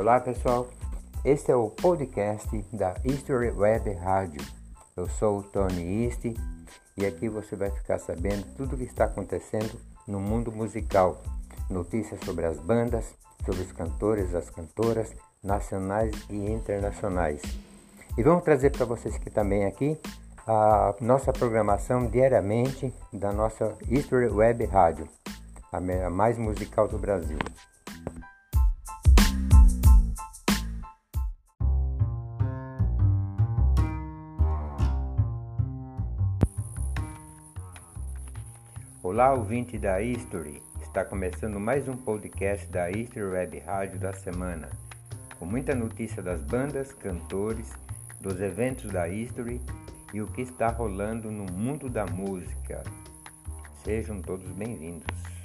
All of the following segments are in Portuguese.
Olá pessoal, este é o podcast da History Web Rádio. Eu sou o Tony East e aqui você vai ficar sabendo tudo o que está acontecendo no mundo musical. Notícias sobre as bandas, sobre os cantores, as cantoras, nacionais e internacionais. E vamos trazer para vocês que também aqui a nossa programação diariamente da nossa History Web Rádio, a mais musical do Brasil. Olá, ouvinte da History. Está começando mais um podcast da History Web Rádio da semana, com muita notícia das bandas, cantores, dos eventos da History e o que está rolando no mundo da música. Sejam todos bem-vindos.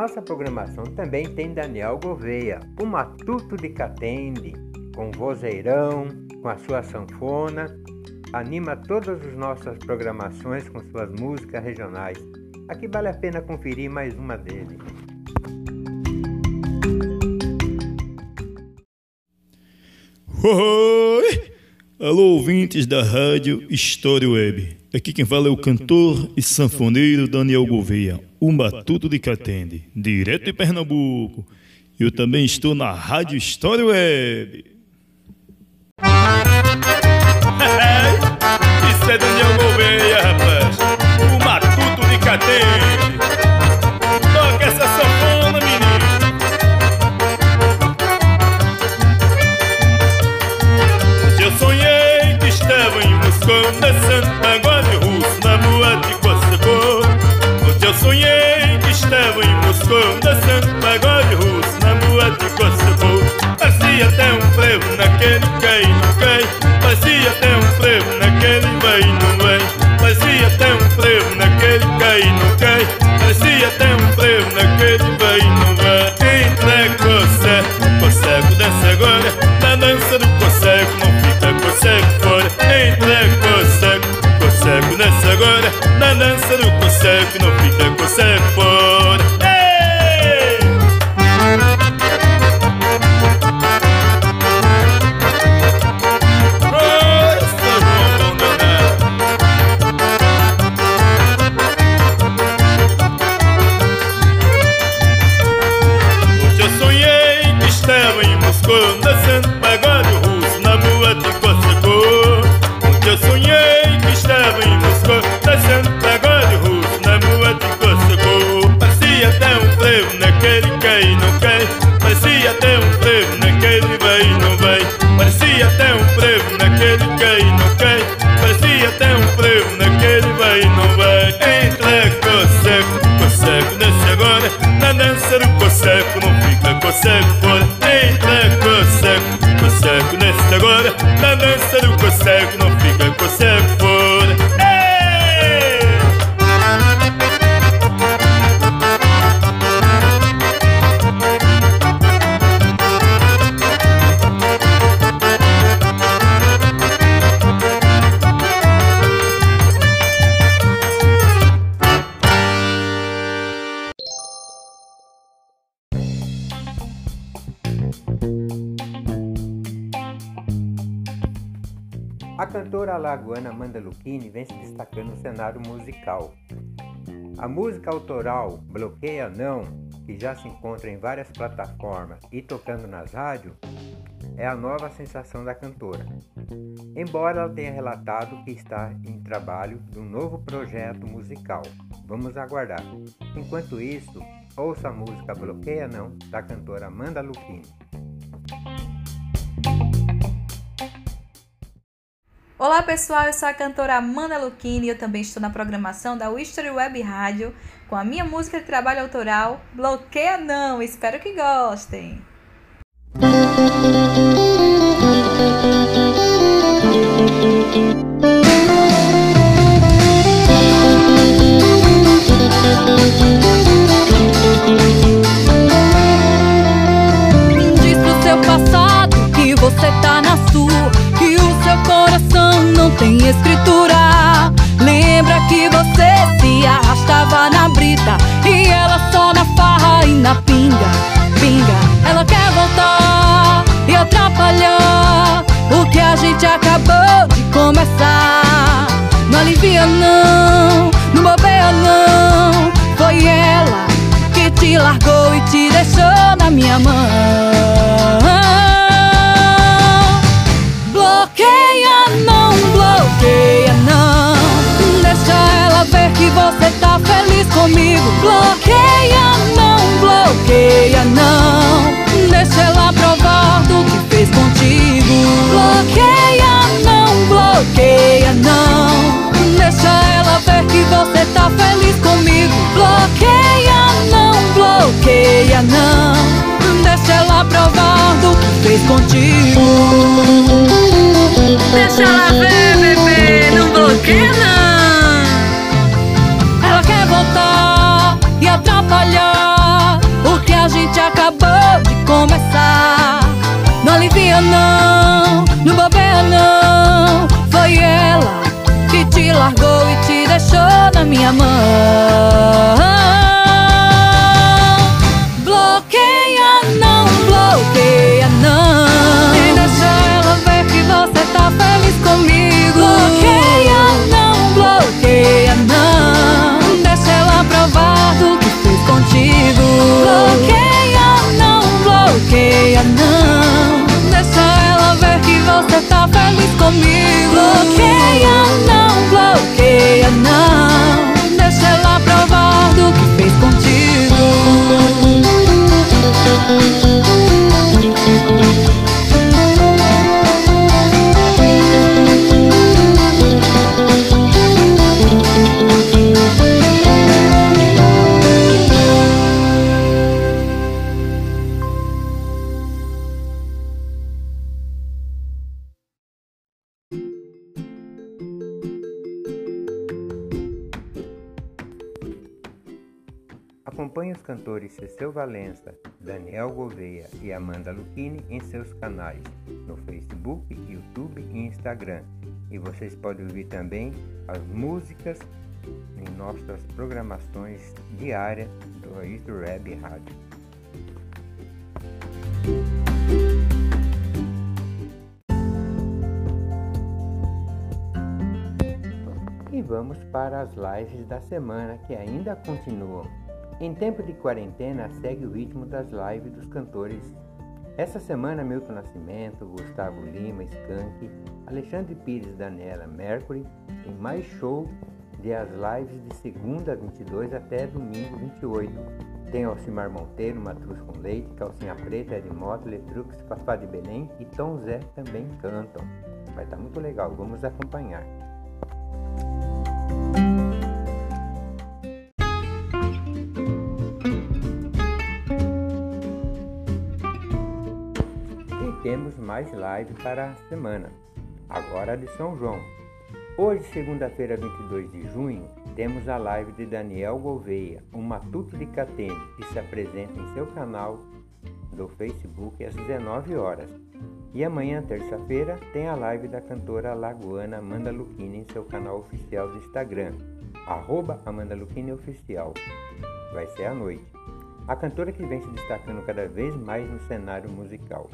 Nossa programação também tem Daniel Gouveia, o matuto de Catende, com vozeirão, com a sua sanfona, anima todas as nossas programações com suas músicas regionais. Aqui vale a pena conferir mais uma dele. Oi! Alô, ouvintes da rádio História Web. Aqui quem fala é o cantor e sanfoneiro Daniel Gouveia, o Matuto de Catende, direto de Pernambuco. Eu também estou na Rádio História Web. Isso é Daniel Gouveia, rapaz. Estava em naquele cai e não cai Parecia até um frevo naquele vai e não vai Parecia até um frevo naquele cai e não cai Parecia até um frevo naquele vai e não vai Entra, consegue, consegue, desce agora. Na dança do consegue, não fica, consegue cantora alagoana Amanda Lucchini vem se destacando no cenário musical. A música autoral Bloqueia Não, que já se encontra em várias plataformas e tocando nas rádios, é a nova sensação da cantora. Embora ela tenha relatado que está em trabalho de um novo projeto musical. Vamos aguardar. Enquanto isso, ouça a música Bloqueia Não, da cantora Amanda Lucchini. Olá pessoal, eu sou a cantora Amanda Lucchini e eu também estou na programação da History Web Rádio com a minha música de trabalho autoral Bloqueia Não. Espero que gostem. Diz não tem escritura. Lembra que você se arrastava na brita E ela só na farra e na pinga, pinga. Ela quer voltar e atrapalhar O que a gente acabou de começar. Não alivia não, não bobeia não. Foi ela que te largou e te deixou na minha mão. Bloqueia não, bloqueia não. Deixa ela provar do que fez contigo. Bloqueia não, bloqueia não. Deixa ela ver que você tá feliz comigo. Bloqueia não, bloqueia não. Deixa ela provar do que fez contigo. Deixa ela ver, acabou de começar. Não alivia não, não bobeia não. Foi ela que te largou e te deixou na minha mão. Acompanhe os cantores Cecil Valença, Daniel Gouveia e Amanda Lucchini em seus canais no Facebook, YouTube e Instagram. E vocês podem ouvir também as músicas em nossas programações diárias do Isto Web Rádio. E vamos para as lives da semana que ainda continuam. Em tempo de quarentena, segue o ritmo das lives dos cantores. Essa semana, Milton Nascimento, Gustavo Lima, Skank, Alexandre Pires, Daniela Mercury e mais show de as lives de segunda 22 até domingo 28. Tem Alcimar Monteiro, Matruz com Leite, Calcinha Preta, Ed Moto, Letrux, Fafá de Belém e Tom Zé também cantam. Vai estar muito legal, vamos acompanhar. Temos mais live para a semana, agora de São João. Hoje, segunda-feira, 22 de junho, temos a live de Daniel Gouveia, um matuto de Catene, que se apresenta em seu canal do Facebook às 19 horas. E amanhã, terça-feira, tem a live da cantora lagoana Amanda Lucchini em seu canal oficial do Instagram, arroba Amanda Lucchini Oficial. Vai ser à noite. A cantora que vem se destacando cada vez mais no cenário musical.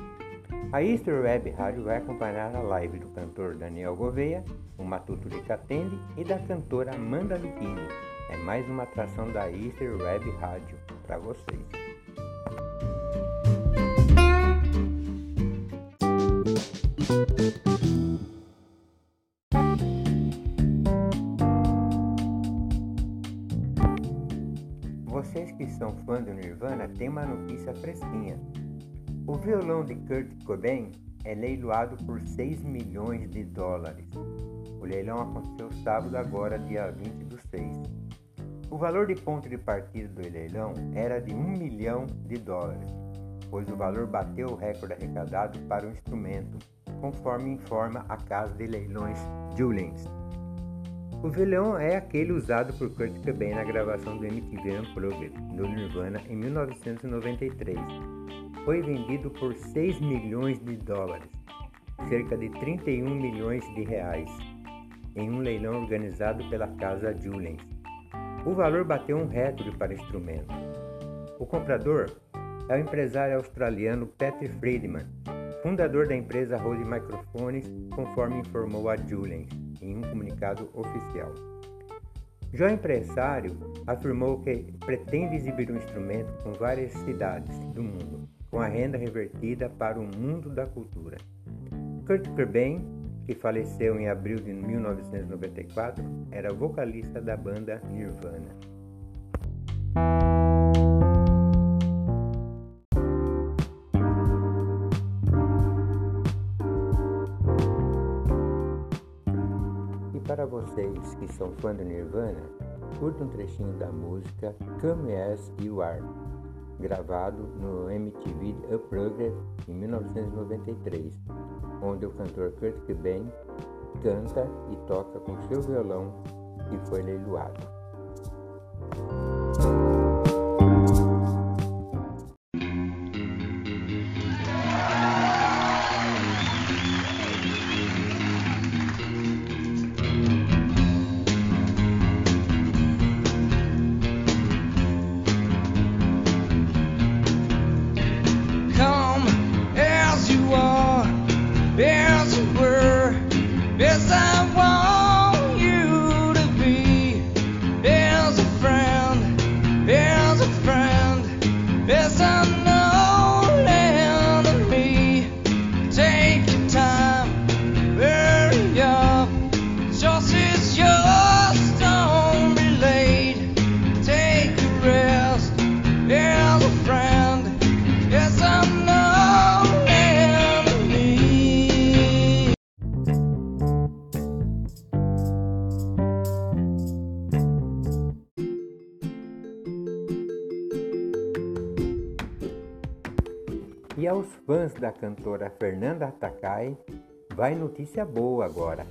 A Easter Web Rádio vai acompanhar a live do cantor Daniel Gouveia, o Matuto de Catende e da cantora Amanda Lucchini. É mais uma atração da Easter Web Rádio para vocês. Vocês que são fãs do Nirvana têm uma notícia fresquinha. O violão de Kurt Cobain é leiloado por 6 milhões de dólares. O leilão aconteceu sábado, agora, dia 20 do 6. O valor de ponto de partida do leilão era de 1 milhão de dólares, pois o valor bateu o recorde arrecadado para o instrumento, conforme informa a casa de leilões Julians. O violão é aquele usado por Kurt Cobain na gravação do MTV Unplugged do Nirvana em 1993 foi vendido por 6 milhões de dólares, cerca de 31 milhões de reais, em um leilão organizado pela casa Julians. O valor bateu um recorde para o instrumento. O comprador é o empresário australiano Patrick Friedman, fundador da empresa Rose Microphones, conforme informou a Julian em um comunicado oficial. Já o empresário afirmou que pretende exibir o instrumento com várias cidades do mundo, com a renda revertida para o mundo da cultura. Kurt Cobain, que faleceu em abril de 1994, era vocalista da banda Nirvana. para vocês que são fã do Nirvana, curta um trechinho da música Come As You Are, gravado no MTV Unplugged em 1993, onde o cantor Kurt Cobain canta e toca com seu violão que foi leiloado. E aos fãs da cantora Fernanda Takai, vai notícia boa agora.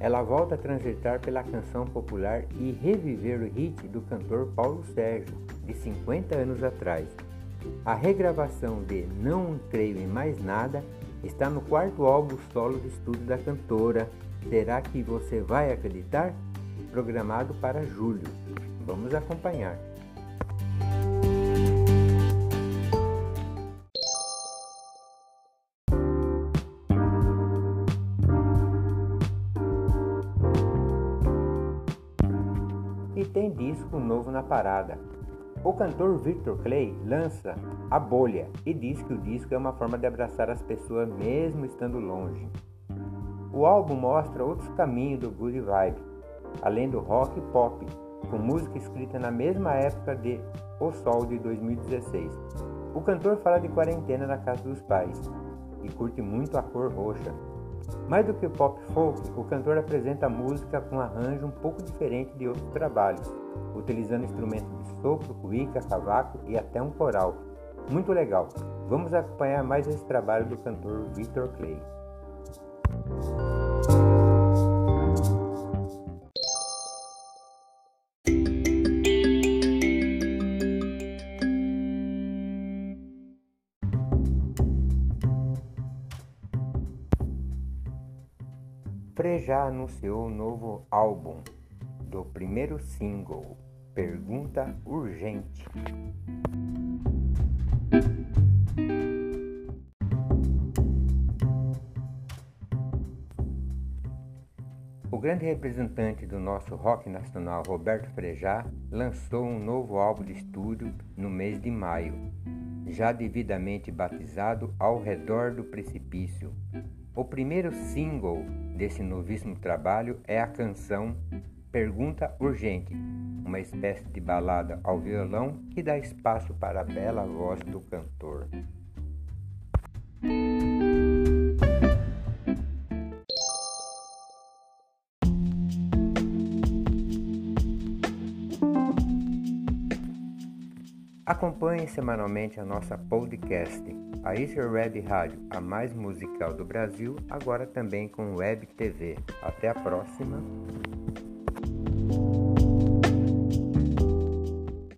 Ela volta a transitar pela canção popular e reviver o hit do cantor Paulo Sérgio, de 50 anos atrás. A regravação de Não Creio em Mais Nada está no quarto álbum solo de estúdio da cantora. Será que você vai acreditar? Programado para julho. Vamos acompanhar. Novo na parada. O cantor Victor Clay lança A Bolha e diz que o disco é uma forma de abraçar as pessoas mesmo estando longe. O álbum mostra outros caminhos do good vibe, além do rock e pop, com música escrita na mesma época de O Sol de 2016. O cantor fala de quarentena na casa dos pais e curte muito a cor roxa, mais do que pop folk, o cantor apresenta música com arranjo um pouco diferente de outros trabalhos, utilizando instrumentos de sopro, cuíca, cavaco e até um coral. Muito legal! Vamos acompanhar mais esse trabalho do cantor Victor Clay. Frejá anunciou o novo álbum do primeiro single, Pergunta Urgente. O grande representante do nosso rock nacional, Roberto Frejá, lançou um novo álbum de estúdio no mês de maio, já devidamente batizado Ao Redor do Precipício. O primeiro single desse novíssimo trabalho é a canção Pergunta Urgente, uma espécie de balada ao violão que dá espaço para a bela voz do cantor. Acompanhe semanalmente a nossa podcast, a Easter Web Rádio, a mais musical do Brasil, agora também com Web TV. Até a próxima!